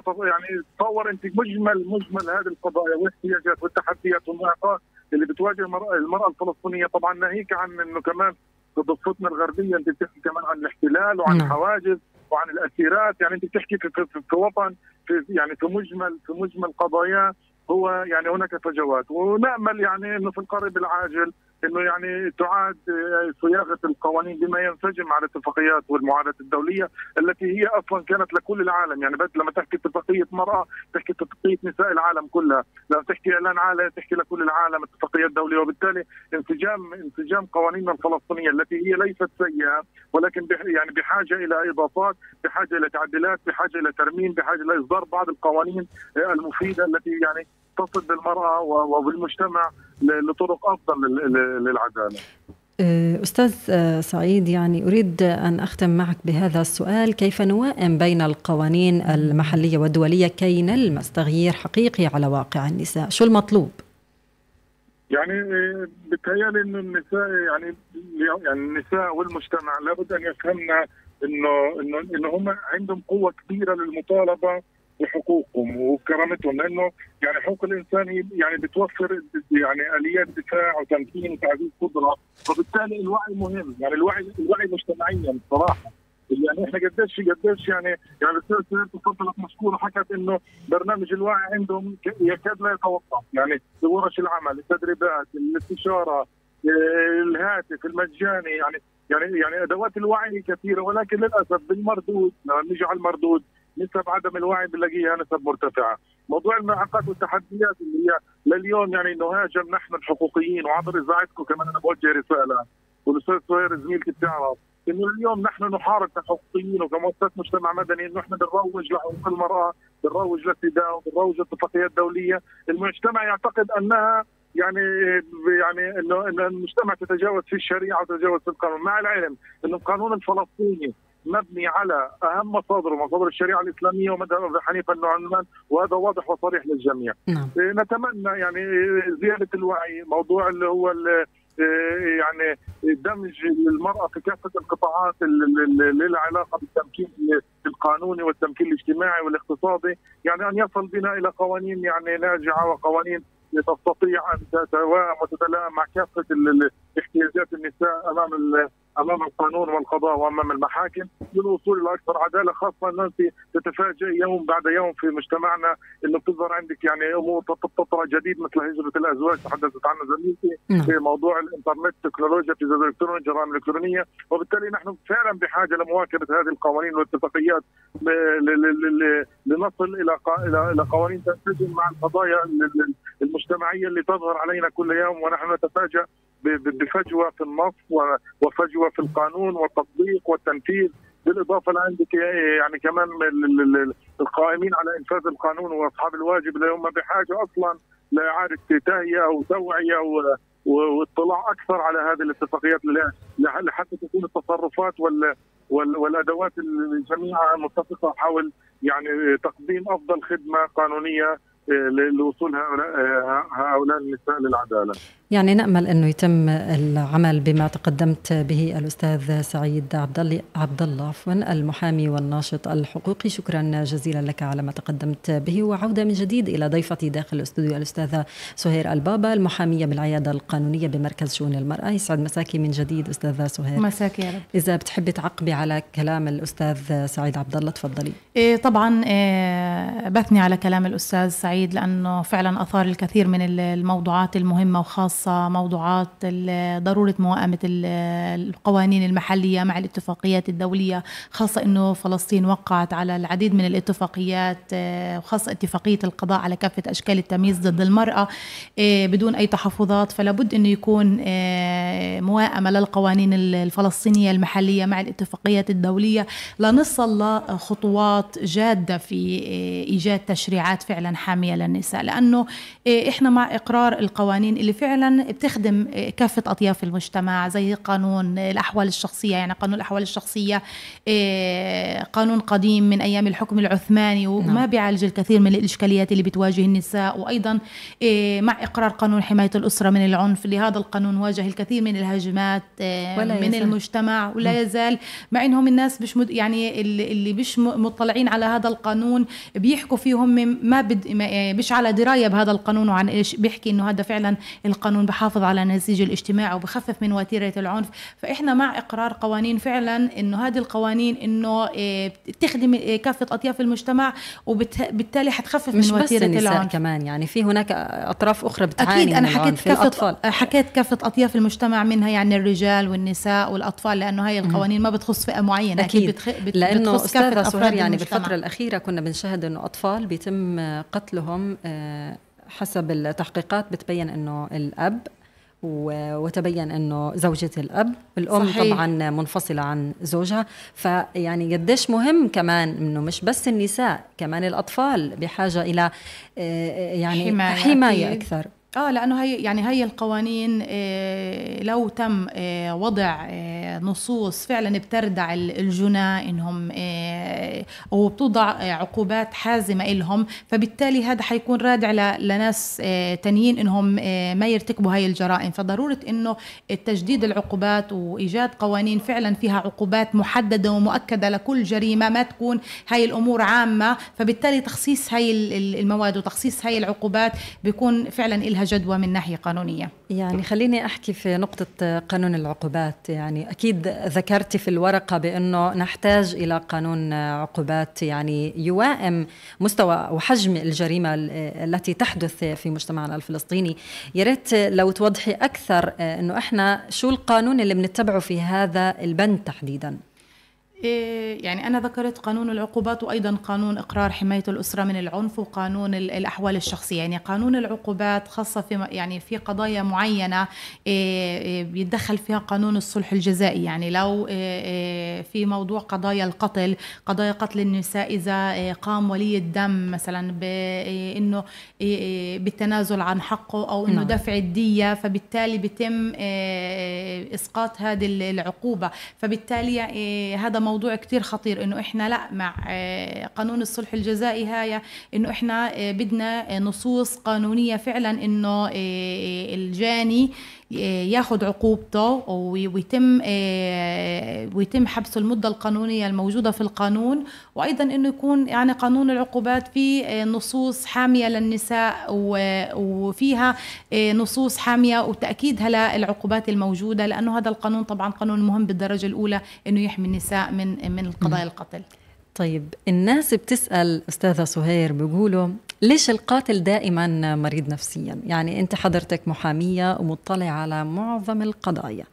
يعني تصور انت مجمل مجمل هذه القضايا والاحتياجات والتحديات والمعوقات اللي بتواجه المراه الفلسطينية. طبعا ناهيك عن إنه كمان في ضفتنا الغربية أنت بتحكي كمان عن الاحتلال وعن نعم. الحواجز وعن الأسيرات. يعني أنت بتحكي في, في, في, في وطن في يعني في مجمل في مجمل قضاياه هو يعني هناك فجوات ونامل يعني إنه في القريب العاجل إنه يعني تعاد صياغة القوانين بما ينسجم مع الاتفاقيات والمعاهدات الدولية التي هي أصلا كانت لكل العالم. يعني بس لما تحكي اتفاقية مرأة تحكي اتفاقية نساء العالم كلها. لما تحكي إعلان عالمي تحكي لكل العالم اتفاقيات دولية. وبالتالي انسجام انسجام قوانيننا الفلسطينية التي هي ليست سيئة ولكن يعني بحاجة إلى إضافات بحاجة إلى تعديلات بحاجة إلى ترميم بحاجة إلى إصدار بعض القوانين المفيدة التي يعني تصل بالمرأة وبالمجتمع لطرق أفضل للعدالة. أه، أستاذ أه، سعيد يعني أريد أن أختم معك بهذا السؤال. كيف نوائم بين القوانين المحلية والدولية كي نلمس تغيير حقيقي على واقع النساء؟ شو المطلوب؟ يعني أه، بتهيألي إنه النساء يعني يعني النساء والمجتمع لابد أن يفهمنا إنه إنه إنه هم عندهم قوة كبيرة للمطالبة بحقوقهم وكرامتهم لأنه يعني حقوق الإنسان يعني بتوفر يعني آليات دفاع وتمكين وتعزيز قدرة. وبالتالي الوعي مهم. يعني الوعي الوعي مجتمعيا بصراحه يعني إحنا قديش قديش يعني يعني الاستاذ تفضلت مشكوره حكت إنه برنامج الوعي عندهم يكاد لا يتوقف. يعني ورش العمل التدريبات الاستشارة الهاتف المجاني. يعني يعني يعني أدوات الوعي كثيرة ولكن للأسف بالمردود على المردود نسب عدم الوعي بنلاقيها نسب مرتفعة، موضوع المعاقات والتحديات اللي هي لليوم يعني نهاجم نحن الحقوقيين وعبر اذاعتكم كمان أنا بوجه رسالة والأستاذ سهير زميلتي بتعرف إنه اليوم نحن نحارب كحقوقيين وكمؤسسات مجتمع مدني إنه إحنا بنروج لحقوق المراه، بنروج للسيداء وبنروج لاتفاقيات دوليه، المجتمع يعتقد أنها يعني يعني إنه ان المجتمع تتجاوز في الشريعة وتتجاوز في القانون، مع العلم إنه القانون الفلسطيني مبني على أهم مصادره مصادر الشريعة الإسلامية ومذهب ابي حنيفة النعمان وهذا واضح وصريح للجميع. نعم. إيه، نتمنى يعني زيادة الوعي موضوع اللي هو اللي إيه، يعني دمج المرأة في كافة القطاعات اللي لها علاقة بالتمكين القانوني والتمكين الاجتماعي والاقتصادي يعني أن يصل بنا إلى قوانين يعني ناجعة وقوانين تستطيع أن تتوائم وتتلائم مع كافة احتياجات النساء أمام أمام القانون والقضاء وأمام المحاكم للوصول إلى أكثر عدالة خاصة ان انت تتفاجئ يوم بعد يوم في مجتمعنا إنه بتظهر عندك يعني أمور تطرأ جديد مثل هجرة الأزواج تحدثت عنها زميلتي نعم. في موضوع الإنترنت تكنولوجيا التجاره الالكترونيه الجرائم الالكترونيه وبالتالي نحن فعلا بحاجة لمواكبة هذه القوانين والاتفاقيات لنصل إلى إلى قوانين تنسجم مع القضايا المجتمعية اللي تظهر علينا كل يوم ونحن نتفاجأ بفجوة في النص وفجوة في القانون والتطبيق والتنفيذ بالإضافة لعندك يعني كمان القائمين على إنفاذ القانون وأصحاب الواجب اللي هم بحاجة أصلا لاعاده تهيئة وتوعيه واطلاع أكثر على هذه الاتفاقيات لحتى تكون التصرفات وال والأدوات الجميع متفقة حول يعني تقديم أفضل خدمة قانونية لوصول هؤلاء هؤلاء النساء للعدالة. يعني نأمل أنه يتم العمل بما تقدمت به الأستاذ سعيد عبد الله عبد الله عفوا المحامي والناشط الحقوقي. شكرا جزيلا لك على ما تقدمت به. وعودة من جديد إلى ضيفتي داخل الاستوديو الأستاذة سهير البابا المحامية بالعيادة القانونية بمركز شؤون المرأة. يسعد مساكي من جديد أستاذة سهير. مساك يا رب. إذا بتحبي تعقبي على كلام الأستاذ سعيد عبد الله تفضلي. إيه طبعا إيه بثني على كلام الأستاذ سعيد لأنه فعلا أثار الكثير من الموضوعات المهمة وخاصة خاصة موضوعات ضرورة موائمة القوانين المحلية مع الاتفاقيات الدولية خاصة أنه فلسطين وقعت على العديد من الاتفاقيات آه، وخاصة اتفاقية القضاء على كافة أشكال التمييز ضد المرأة آه، بدون أي تحفظات فلا بد أنه يكون آه، موائمة للقوانين الفلسطينية المحلية مع الاتفاقيات الدولية. لنصل لخطوات جادة في إيجاد تشريعات فعلا حامية. للنساء لأنه إحنا مع إقرار القوانين اللي فعلا بتخدم كافة أطياف المجتمع زي قانون الأحوال الشخصية يعني قانون الأحوال الشخصية آه، قانون قديم من أيام الحكم العثماني وما نعم. بيعالج الكثير من الإشكاليات اللي بتواجه النساء وأيضا آه، مع إقرار قانون حماية الأسرة من العنف اللي هذا القانون واجه الكثير من الهجمات ولا من يزال. المجتمع ولا نعم. يزال مع إنهم الناس مش مد يعني اللي مش مطلعين على هذا القانون بيحكوا فيهم ما بد مش على دراية بهذا القانون وعن إيش بيحكي إنه هذا فعلا القانون قانون بحافظ على النسيج الاجتماعي وبخفف من وتيرة العنف فإحنا مع إقرار قوانين فعلا إنه هذه القوانين إنه آه، تخدم آه، كافة أطياف المجتمع وبالتالي حتخفف مش من بس وتيرة النساء العنف كمان يعني في هناك أطراف أخرى بتعاني أكيد أنا حكيت كافة. حكيت كافة أطياف المجتمع منها يعني الرجال والنساء والأطفال لأنه هي القوانين ما بتخص فئة معينة أكيد بتخ... بت... لأنه استاذه سهير يعني. بالفترة الأخيرة كنا بنشاهد إنه أطفال بيتم قتلهم آه، حسب التحقيقات بتبين إنه الأب و- وتبين إنه زوجة الأب الأم صحيح. طبعا منفصلة عن زوجها فيعني قديش مهم كمان إنه مش بس النساء كمان الأطفال بحاجة إلى آه، يعني حماية أكيد. أكثر آه لأنه هي يعني هي القوانين آه لو تم آه وضع آه نصوص فعلا بتردع ال- الجنى إنهم وبتوضع عقوبات حازمة لهم فبالتالي هذا حيكون رادع لناس تانيين إنهم ما يرتكبوا هاي الجرائم. فضرورة إنه التجديد العقوبات وإيجاد قوانين فعلا فيها عقوبات محددة ومؤكدة لكل جريمة ما تكون هاي الأمور عامة. فبالتالي تخصيص هاي ال- ال- المواد وتخصيص هاي العقوبات بيكون فعلا جدوى من ناحية قانونية. يعني خليني أحكي في نقطة قانون العقوبات. يعني أكيد ذكرتي في الورقة بأنه نحتاج إلى قانون عقوبات. يعني يوائم مستوى وحجم الجريمة ال- التي تحدث في مجتمعنا الفلسطيني. يا ريت لو توضحي أكثر إنه إحنا شو القانون اللي بنتبعه في هذا البند تحديدا؟ يعني أنا ذكرت قانون العقوبات وأيضا قانون إقرار حماية الأسرة من العنف وقانون ال- الأحوال الشخصية. يعني قانون العقوبات خاصة في يعني في قضايا معينة إيه، إيه، بيتدخل فيها قانون الصلح الجزائي. يعني لو إيه، إيه، في موضوع قضايا القتل قضايا قتل النساء إذا إيه، قام ولي الدم مثلا بأنه بالتنازل عن حقه أو أنه نعم. دفع الدية فبالتالي إيه، إسقاط هذه ال- العقوبة. فبالتالي إيه، هذا موضوع كتير خطير إنه إحنا لا مع آه، قانون الصلح الجزائي هاي إنه إحنا آه، بدنا آه، نصوص قانونية فعلا إنه الجاني ياخذ عقوبته وي- ويتم آه، ويتم حبسه المدة القانونية الموجودة في القانون وأيضا إنه يكون يعني قانون العقوبات فيه آه، نصوص حامية للنساء وفيها آه، نصوص حامية وتأكيدها للعقوبات الموجودة لأنه هذا القانون طبعا قانون مهم بالدرجة الأولى إنه يحمي النساء من من قضايا القتل. طيب الناس بتسأل أستاذة سهير بيقولوا ليش القاتل دائما مريض نفسيا؟ يعني أنت حضرتك محامية ومطلع على معظم القضايا.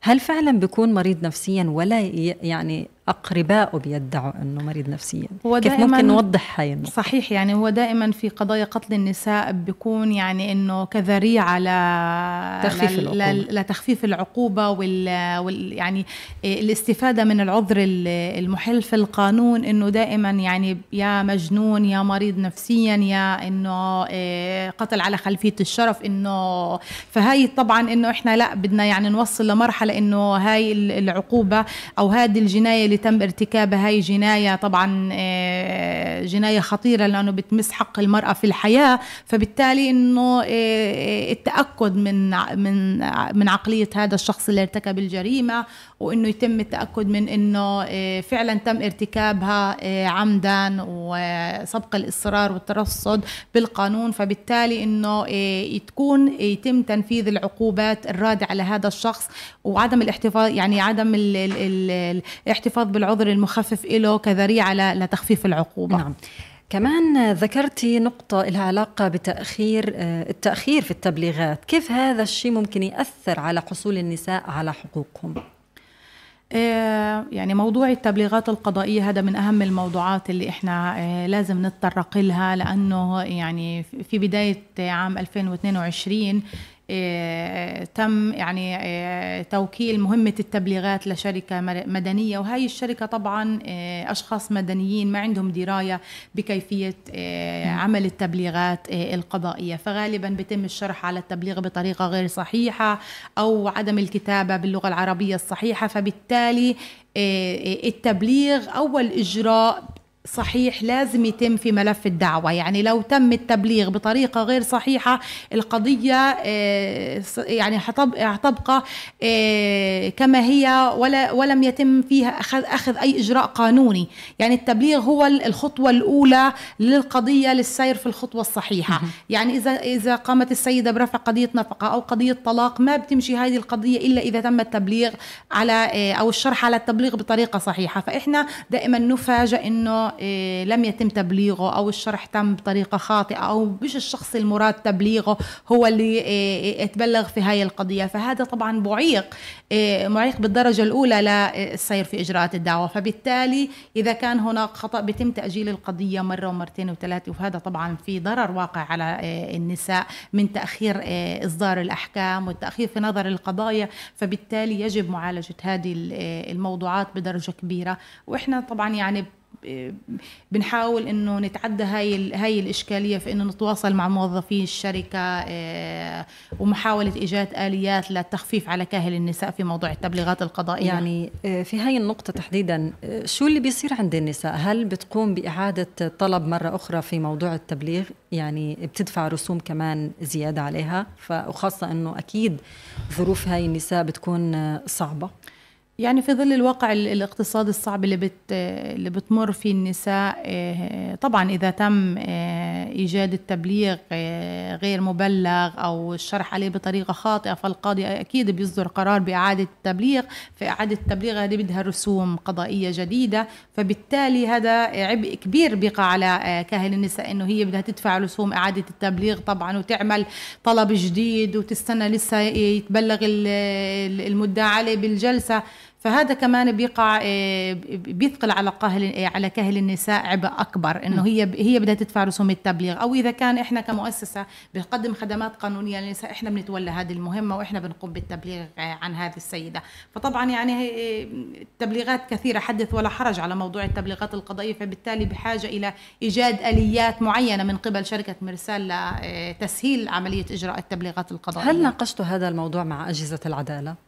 هل فعلا بيكون مريض نفسيا ولا يعني أقربائه بيدعوا أنه مريض نفسيا هو كيف دائماً- ممكن نوضح هاي النقطة صحيح يعني هو دائما في قضايا قتل النساء بيكون يعني إنه كذريعة ل تخفيف العقوبة. لتخفيف العقوبة وال... وال... يعني الاستفادة من العذر ال- المحل في القانون إنه دائما يعني يا مجنون يا مريض نفسيا يا إنه آه، قتل على خلفية الشرف إنه فهي طبعا إنه إحنا لا بدنا يعني نوصل لمرحلة إنه هاي ال- العقوبة أو هذه الجناية اللي تم ارتكابها هاي جناية. طبعا آه، جناية خطيرة لأنه بتمس حق المرأة في الحياة. فبالتالي إنه آه، من ع- من ع- من عقلية هذا الشخص اللي ارتكب الجريمة. وإنه يتم التأكد من إنه آه، فعلا تم ارتكابها آه، عمدا وسبق الإصرار والترصد بالقانون. فبالتالي إنه آه، تكون يتم تنفيذ العقوبات الرادعة لهذا الشخص. وعدم الاحتفاظ يعني عدم ال ال ال الاحتفاظ بالعذر المخفف له كذريعة لتخفيف العقوبة. نعم. كمان ذكرتي نقطة لها علاقة بتأخير التأخير في التبليغات. كيف هذا الشيء ممكن يأثر على حصول النساء على حقوقهم؟ يعني موضوع التبليغات القضائية هذا من أهم الموضوعات اللي إحنا آه، لازم نتطرق لها لأنه يعني في بداية عام 2022 آه، تم يعني آه، توكيل مهمة التبليغات لشركة مدنية. وهي الشركة طبعا آه، أشخاص مدنيين ما عندهم دراية بكيفية آه، عمل التبليغات آه، القضائية. فغالبا بيتم الشرح على التبليغ بطريقة غير صحيحة أو عدم الكتابة باللغة العربية الصحيحة. فبالتالي آه، التبليغ أول إجراء صحيح لازم يتم في ملف الدعوة. يعني لو تم التبليغ بطريقة غير صحيحة القضية آه، يعني حتبقى آه، كما هي ولا ولم يتم فيها أخذ, أخذ أي إجراء قانوني. يعني التبليغ هو الخطوة الأولى للقضية للسير في الخطوة الصحيحة. يعني إذا إذا قامت السيدة برفع قضية نفقة أو قضية طلاق ما بتمشي هذه القضية إلا إذا تم التبليغ على آه، أو الشرح على التبليغ بطريقة صحيحة. فإحنا دائما نفاجئ إنه إيه، لم يتم تبليغه أو الشرح تم بطريقة خاطئة أو مش الشخص المراد تبليغه هو اللي إيه، تبلغ في هاي القضية. فهذا طبعا معيق إيه، معيق بالدرجة الأولى للسير في إجراءات الدعوة. فبالتالي إذا كان هناك خطأ بيتم تأجيل القضية مرة ومرتين وثلاثة وهذا طبعا في ضرر واقع على النساء من تأخير إصدار الأحكام والتأخير في نظر القضايا. فبالتالي يجب معالجة هذه الموضوعات بدرجة كبيرة. وإحنا طبعا يعني بنحاول إنه نتعدى هاي هاي الإشكالية في إنه نتواصل مع موظفي الشركة آه، ومحاولة إيجاد آليات للتخفيف على كاهل النساء في موضوع التبليغات القضائية. يعني آه، في هاي النقطة تحديدا شو اللي بيصير عند النساء؟ هل بتقوم بإعادة طلب مرة أخرى في موضوع التبليغ؟ يعني بتدفع رسوم كمان زيادة عليها؟ وخاصة إنه أكيد ظروف هاي النساء بتكون صعبة. يعني في ظل الواقع الاقتصادي الصعب اللي بت اللي بتمر فيه النساء آه، طبعا إذا تم آه، إيجاد التبليغ آه، غير مبلغ أو الشرح عليه بطريقة خاطئة فالقاضي أكيد بيصدر قرار بإعادة التبليغ. فاعاده التبليغ هذه بدها رسوم قضائية جديدة فبالتالي هذا عبء كبير بيقع على كاهل النساء إنه هي بدها تدفع رسوم إعادة التبليغ طبعا وتعمل طلب جديد وتستنى لسه يتبلغ المدعى عليه بالجلسة. فهذا كمان بيقع آه، بيثقل على قاهل آه، على كاهل النساء عبء أكبر إنه هي هي بدها تدفع رسوم التبليغ. أو إذا كان إحنا كمؤسسة بنقدم خدمات قانونية للنساء إحنا بنتولى هذه المهمة وإحنا بنقوم بالتبليغ آه، عن هذه السيدة. فطبعا يعني التبليغات كثيرة حدث ولا حرج على موضوع التبليغات القضائية فبالتالي بحاجة إلى إيجاد آليات معينة من قبل شركة مرسال لتسهيل عملية إجراء التبليغات القضائية. هل ناقشتوا هذا الموضوع مع أجهزة العدالة؟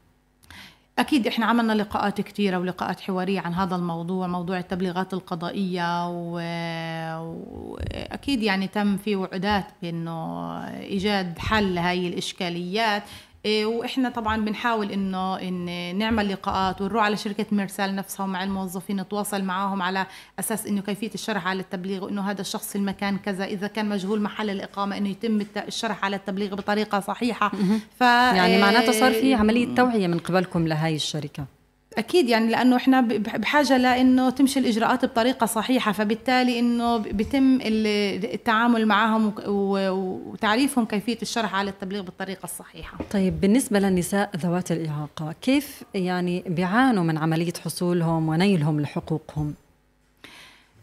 أكيد إحنا عملنا لقاءات كثيرة ولقاءات حوارية عن هذا الموضوع موضوع التبليغات القضائية وأكيد يعني تم في وعودات بأنه إيجاد حل لهي الإشكاليات. وإحنا طبعا بنحاول إنه إن نعمل لقاءات ونروح على شركة ميرسال نفسها ومع الموظفين نتواصل معهم على أساس إنه كيفية الشرح على التبليغ وإنه هذا الشخص في المكان كذا إذا كان مجهول محل الإقامة إنه يتم الشرح على التبليغ بطريقة صحيحة. ف يعني معناته صار في عملية توعية من قبلكم لهي الشركة. أكيد يعني لأنه إحنا بحاجة لإنه تمشي الإجراءات بطريقة صحيحة فبالتالي إنه بيتم التعامل معهم وتعريفهم كيفية الشرح على التبليغ بالطريقة الصحيحة. طيب بالنسبة للنساء ذوات الإعاقة كيف يعني بيعانوا من عملية حصولهم ونيلهم لحقوقهم؟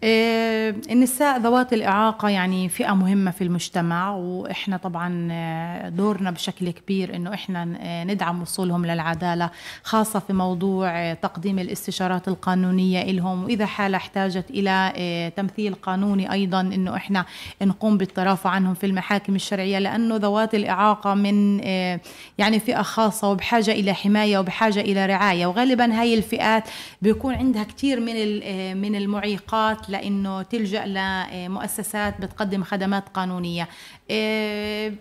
آه، النساء ذوات الإعاقة يعني فئة مهمة في المجتمع وإحنا طبعا آه، دورنا بشكل كبير إنه إحنا آه، ندعم وصولهم للعدالة خاصة في موضوع تقديم الاستشارات القانونية لهم وإذا حالة احتاجت إلى تمثيل قانوني أيضا إنه إحنا نقوم بالترافع عنهم في المحاكم الشرعية لأنه ذوات الإعاقة من يعني فئة خاصة وبحاجة إلى حماية وبحاجة إلى رعاية. وغالبا هاي الفئات بيكون عندها كثير من من المعيقات لأنه تلجأ لمؤسسات بتقدم خدمات قانونية. إيه،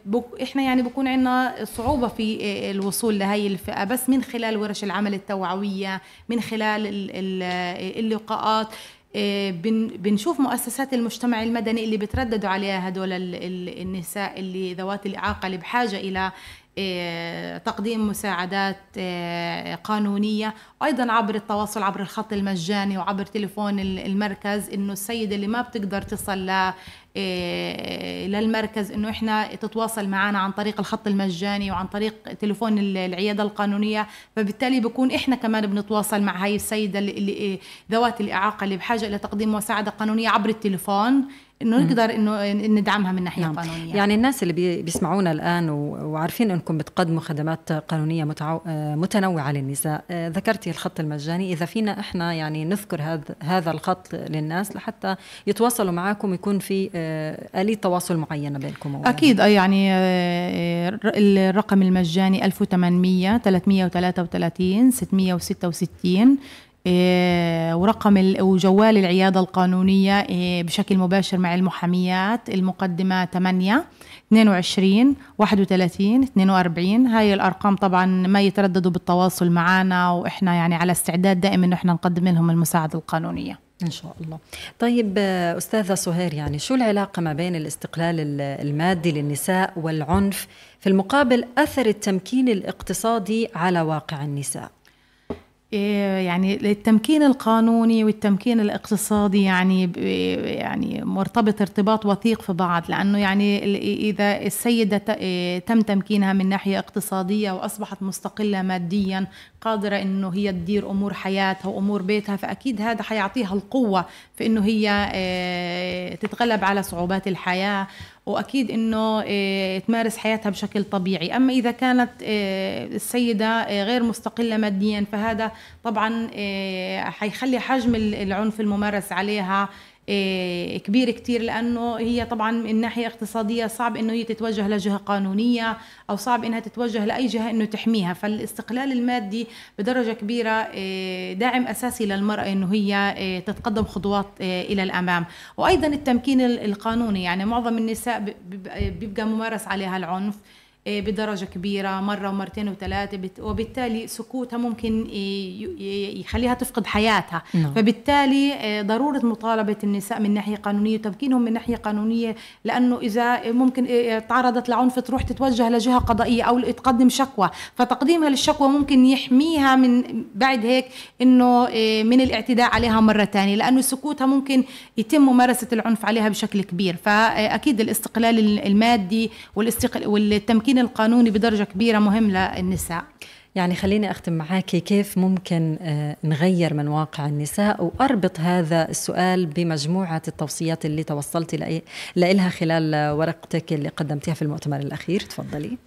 إحنا يعني بكون عندنا صعوبة في إيه، الوصول لهي الفئة. بس من خلال ورش العمل التوعوية من خلال اللقاءات إيه، بنشوف مؤسسات المجتمع المدني اللي بترددوا عليها هدول النساء اللي ذوات الإعاقة اللي بحاجة إلى تقديم مساعدات آه، قانونية أيضا عبر التواصل عبر الخط المجاني وعبر تليفون المركز إنه السيدة اللي ما بتقدر تصل آه، للمركز إنه إحنا تتواصل معنا عن طريق الخط المجاني وعن طريق تليفون العيادة القانونية. فبالتالي بكون إحنا كمان بنتواصل مع هاي السيدة اللي ذوات الإعاقة اللي بحاجة إلى تقديم مساعدة قانونية عبر التليفون إنه نقدر إنه ندعمها من ناحية نعم. قانونية. يعني الناس اللي بيسمعونا الآن وعارفين إنكم بتقدموا خدمات قانونية متعو... متنوعة للنساء آه، ذكرتي الخط المجاني. إذا فينا إحنا يعني نذكر هذا هذا الخط للناس لحتى يتواصلوا معكم يكون في آه، آلية تواصل معينة بينكم أكيد يعني آه، الرقم المجاني 1800 333 666 ورقم وجوال العيادة القانونية بشكل مباشر مع المحاميات المقدمة 8 22 31 42 هاي الأرقام طبعا ما يترددوا بالتواصل معنا وإحنا يعني على استعداد دائم إنه إحنا نقدم لهم المساعدة القانونية. إن شاء الله. طيب أستاذة سهير يعني شو العلاقة ما بين الاستقلال المادي للنساء والعنف في المقابل أثر التمكين الاقتصادي على واقع النساء؟ يعني التمكين القانوني والتمكين الاقتصادي يعني يعني مرتبط ارتباط وثيق في بعض لأنه يعني إذا السيدة إيه، تم تمكينها من ناحية اقتصادية وأصبحت مستقلة ماديا قادرة إنه هي تدير أمور حياتها وأمور بيتها فأكيد هذا حيعطيها القوة في إنه هي إيه، تتغلب على صعوبات الحياة. وأكيد إنه آه، تمارس حياتها بشكل طبيعي. أما إذا كانت آه، السيدة آه، غير مستقلة ماديا فهذا طبعا حيخلي حجم العنف الممارس عليها كبير كتير لأنه هي طبعا من ناحية اقتصادية صعب أنه هي تتوجه لجهة قانونية أو صعب أنها تتوجه لأي جهة أنه تحميها. فالاستقلال المادي بدرجة كبيرة إيه، داعم أساسي للمرأة أنه هي إيه، تتقدم خطوات إلى الأمام. وأيضا التمكين القانوني يعني معظم النساء بيبقى ممارس عليها العنف. إيه، بدرجة كبيرة مرة ومرتين وثلاثة وبالتالي سكوتها ممكن يخليها تفقد حياتها. نعم. فبالتالي إيه، ضرورة مطالبة النساء من ناحية قانونية وتمكينهم من ناحية قانونية لأنه إذا ممكن إيه، تعرضت لعنف تروح تتوجه لجهة قضائية أو تقدم شكوى. فتقديمها للشكوى ممكن يحميها من بعد هيك إنه من الاعتداء عليها مرة ثانية لأنه سكوتها ممكن يتم ممارسة العنف عليها بشكل كبير. فأكيد الاستقلال المادي والاستقل والتمكين التمكين القانوني بدرجة كبيرة مهم للنساء. يعني خليني أختم معك كيف ممكن آه، نغير من واقع النساء؟ وأربط هذا السؤال بمجموعة التوصيات اللي توصلت لها خلال ورقتك اللي قدمتها في المؤتمر الأخير. تفضلي.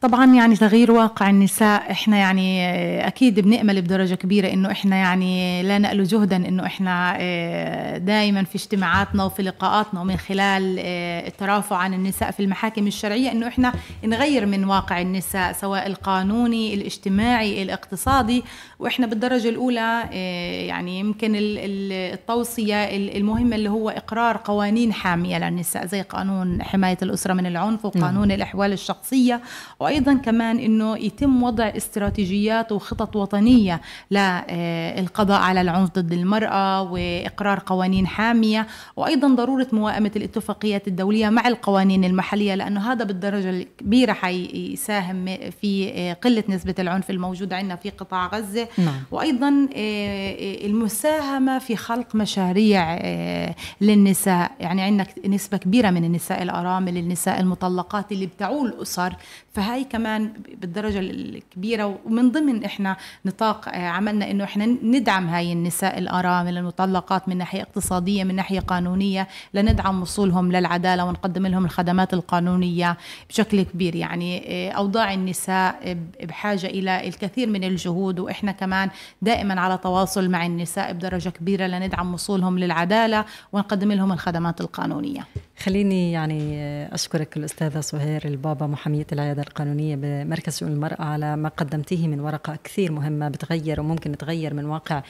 طبعا يعني تغيير واقع النساء إحنا يعني أكيد بنأمل بدرجة كبيرة إنه إحنا يعني لا نألو جهدا إنه إحنا آه، دائما في اجتماعاتنا وفي لقاءاتنا ومن خلال آه، الترافع عن النساء في المحاكم الشرعية إنه إحنا نغير من واقع النساء سواء القانوني الاجتماعي الاقتصادي وإحنا بالدرجة الأولى آه، يعني يمكن التوصية المهمة اللي هو إقرار قوانين حامية للنساء زي قانون حماية الأسرة من العنف وقانون نعم. الأحوال الشخصية وأيضا كمان إنه يتم وضع استراتيجيات وخطط وطنية للقضاء على العنف ضد المرأة وإقرار قوانين حامية وأيضا ضرورة موائمة الاتفاقيات الدولية مع القوانين المحلية لأنه هذا بالدرجة الكبيرة حيساهم في قلة نسبة العنف الموجوده عندنا في قطاع غزة نعم. وأيضا آه، المساهمة في خلق مشاريع آه، للنساء يعني عندنا نسبة كبيرة من النساء الأرامل النساء المطلقات اللي بتعول أسر فهاي كمان بالدرجة الكبيرة ومن ضمن إحنا نطاق آه، عملنا إنه إحنا ندعم هاي النساء الارامل المطلقات من ناحية اقتصادية من ناحية قانونية لندعم وصولهم للعدالة ونقدم لهم الخدمات القانونية بشكل كبير. يعني آه، أوضاع النساء بحاجة إلى الكثير من الجهود وإحنا كمان دائما على تواصل مع النساء بدرجة كبيرة لندعم وصولهم للعدالة ونقدم لهم الخدمات القانونية. خليني يعني أشكرك الأستاذة سهير البابا محامية العيادة القانونية بمركز شؤون المرأة على ما قدمتيه من ورقة كثير مهمة بتغير وممكن تغير من واقع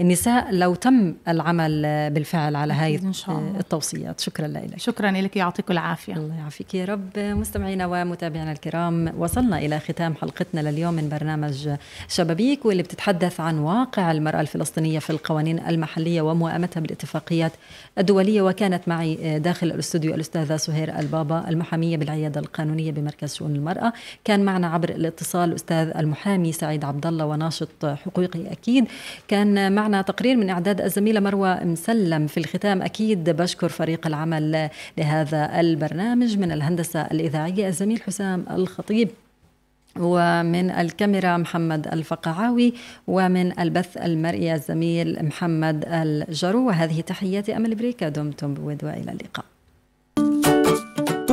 النساء لو تم العمل بالفعل على هاي إن شاء الله. التوصيات. شكرا لك. شكرا لك يعطيك العافية. الله يعافيك يا رب. مستمعينا ومتابعينا الكرام وصلنا إلى ختام حلقتنا لليوم من برنامج شبابيك واللي بتتحدث عن واقع المرأة الفلسطينية في القوانين المحلية وموائمتها بالاتفاقيات الدولية وكانت معي داخل الأستوديو الاستوديو الأستاذة سهير البابا المحامية بالعيادة القانونية بمركز شؤون المرأة. كان معنا عبر الاتصال الأستاذ المحامي سعيد عبد الله وناشط حقوقي أكيد. كان معنا تقرير من إعداد الزميلة مروة مسلم في الختام. أكيد بشكر فريق العمل لهذا البرنامج من الهندسة الإذاعية الزميل حسام الخطيب ومن الكاميرا محمد الفقعاوي ومن البث المرئي الزميل محمد الجرو. وهذه تحياتي أمل بريكا دمتم بود وإلى اللقاء.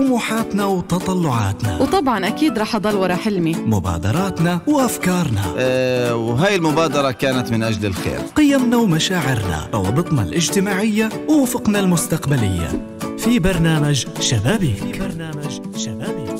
طموحاتنا وتطلعاتنا. وطبعا أكيد رح أضل ورا حلمي. مبادراتنا وأفكارنا. أه وهي المبادرة كانت من أجل الخير. قيمنا ومشاعرنا روابطنا الاجتماعية ووفقنا المستقبلية. في برنامج شبابيك. في برنامج شبابيك.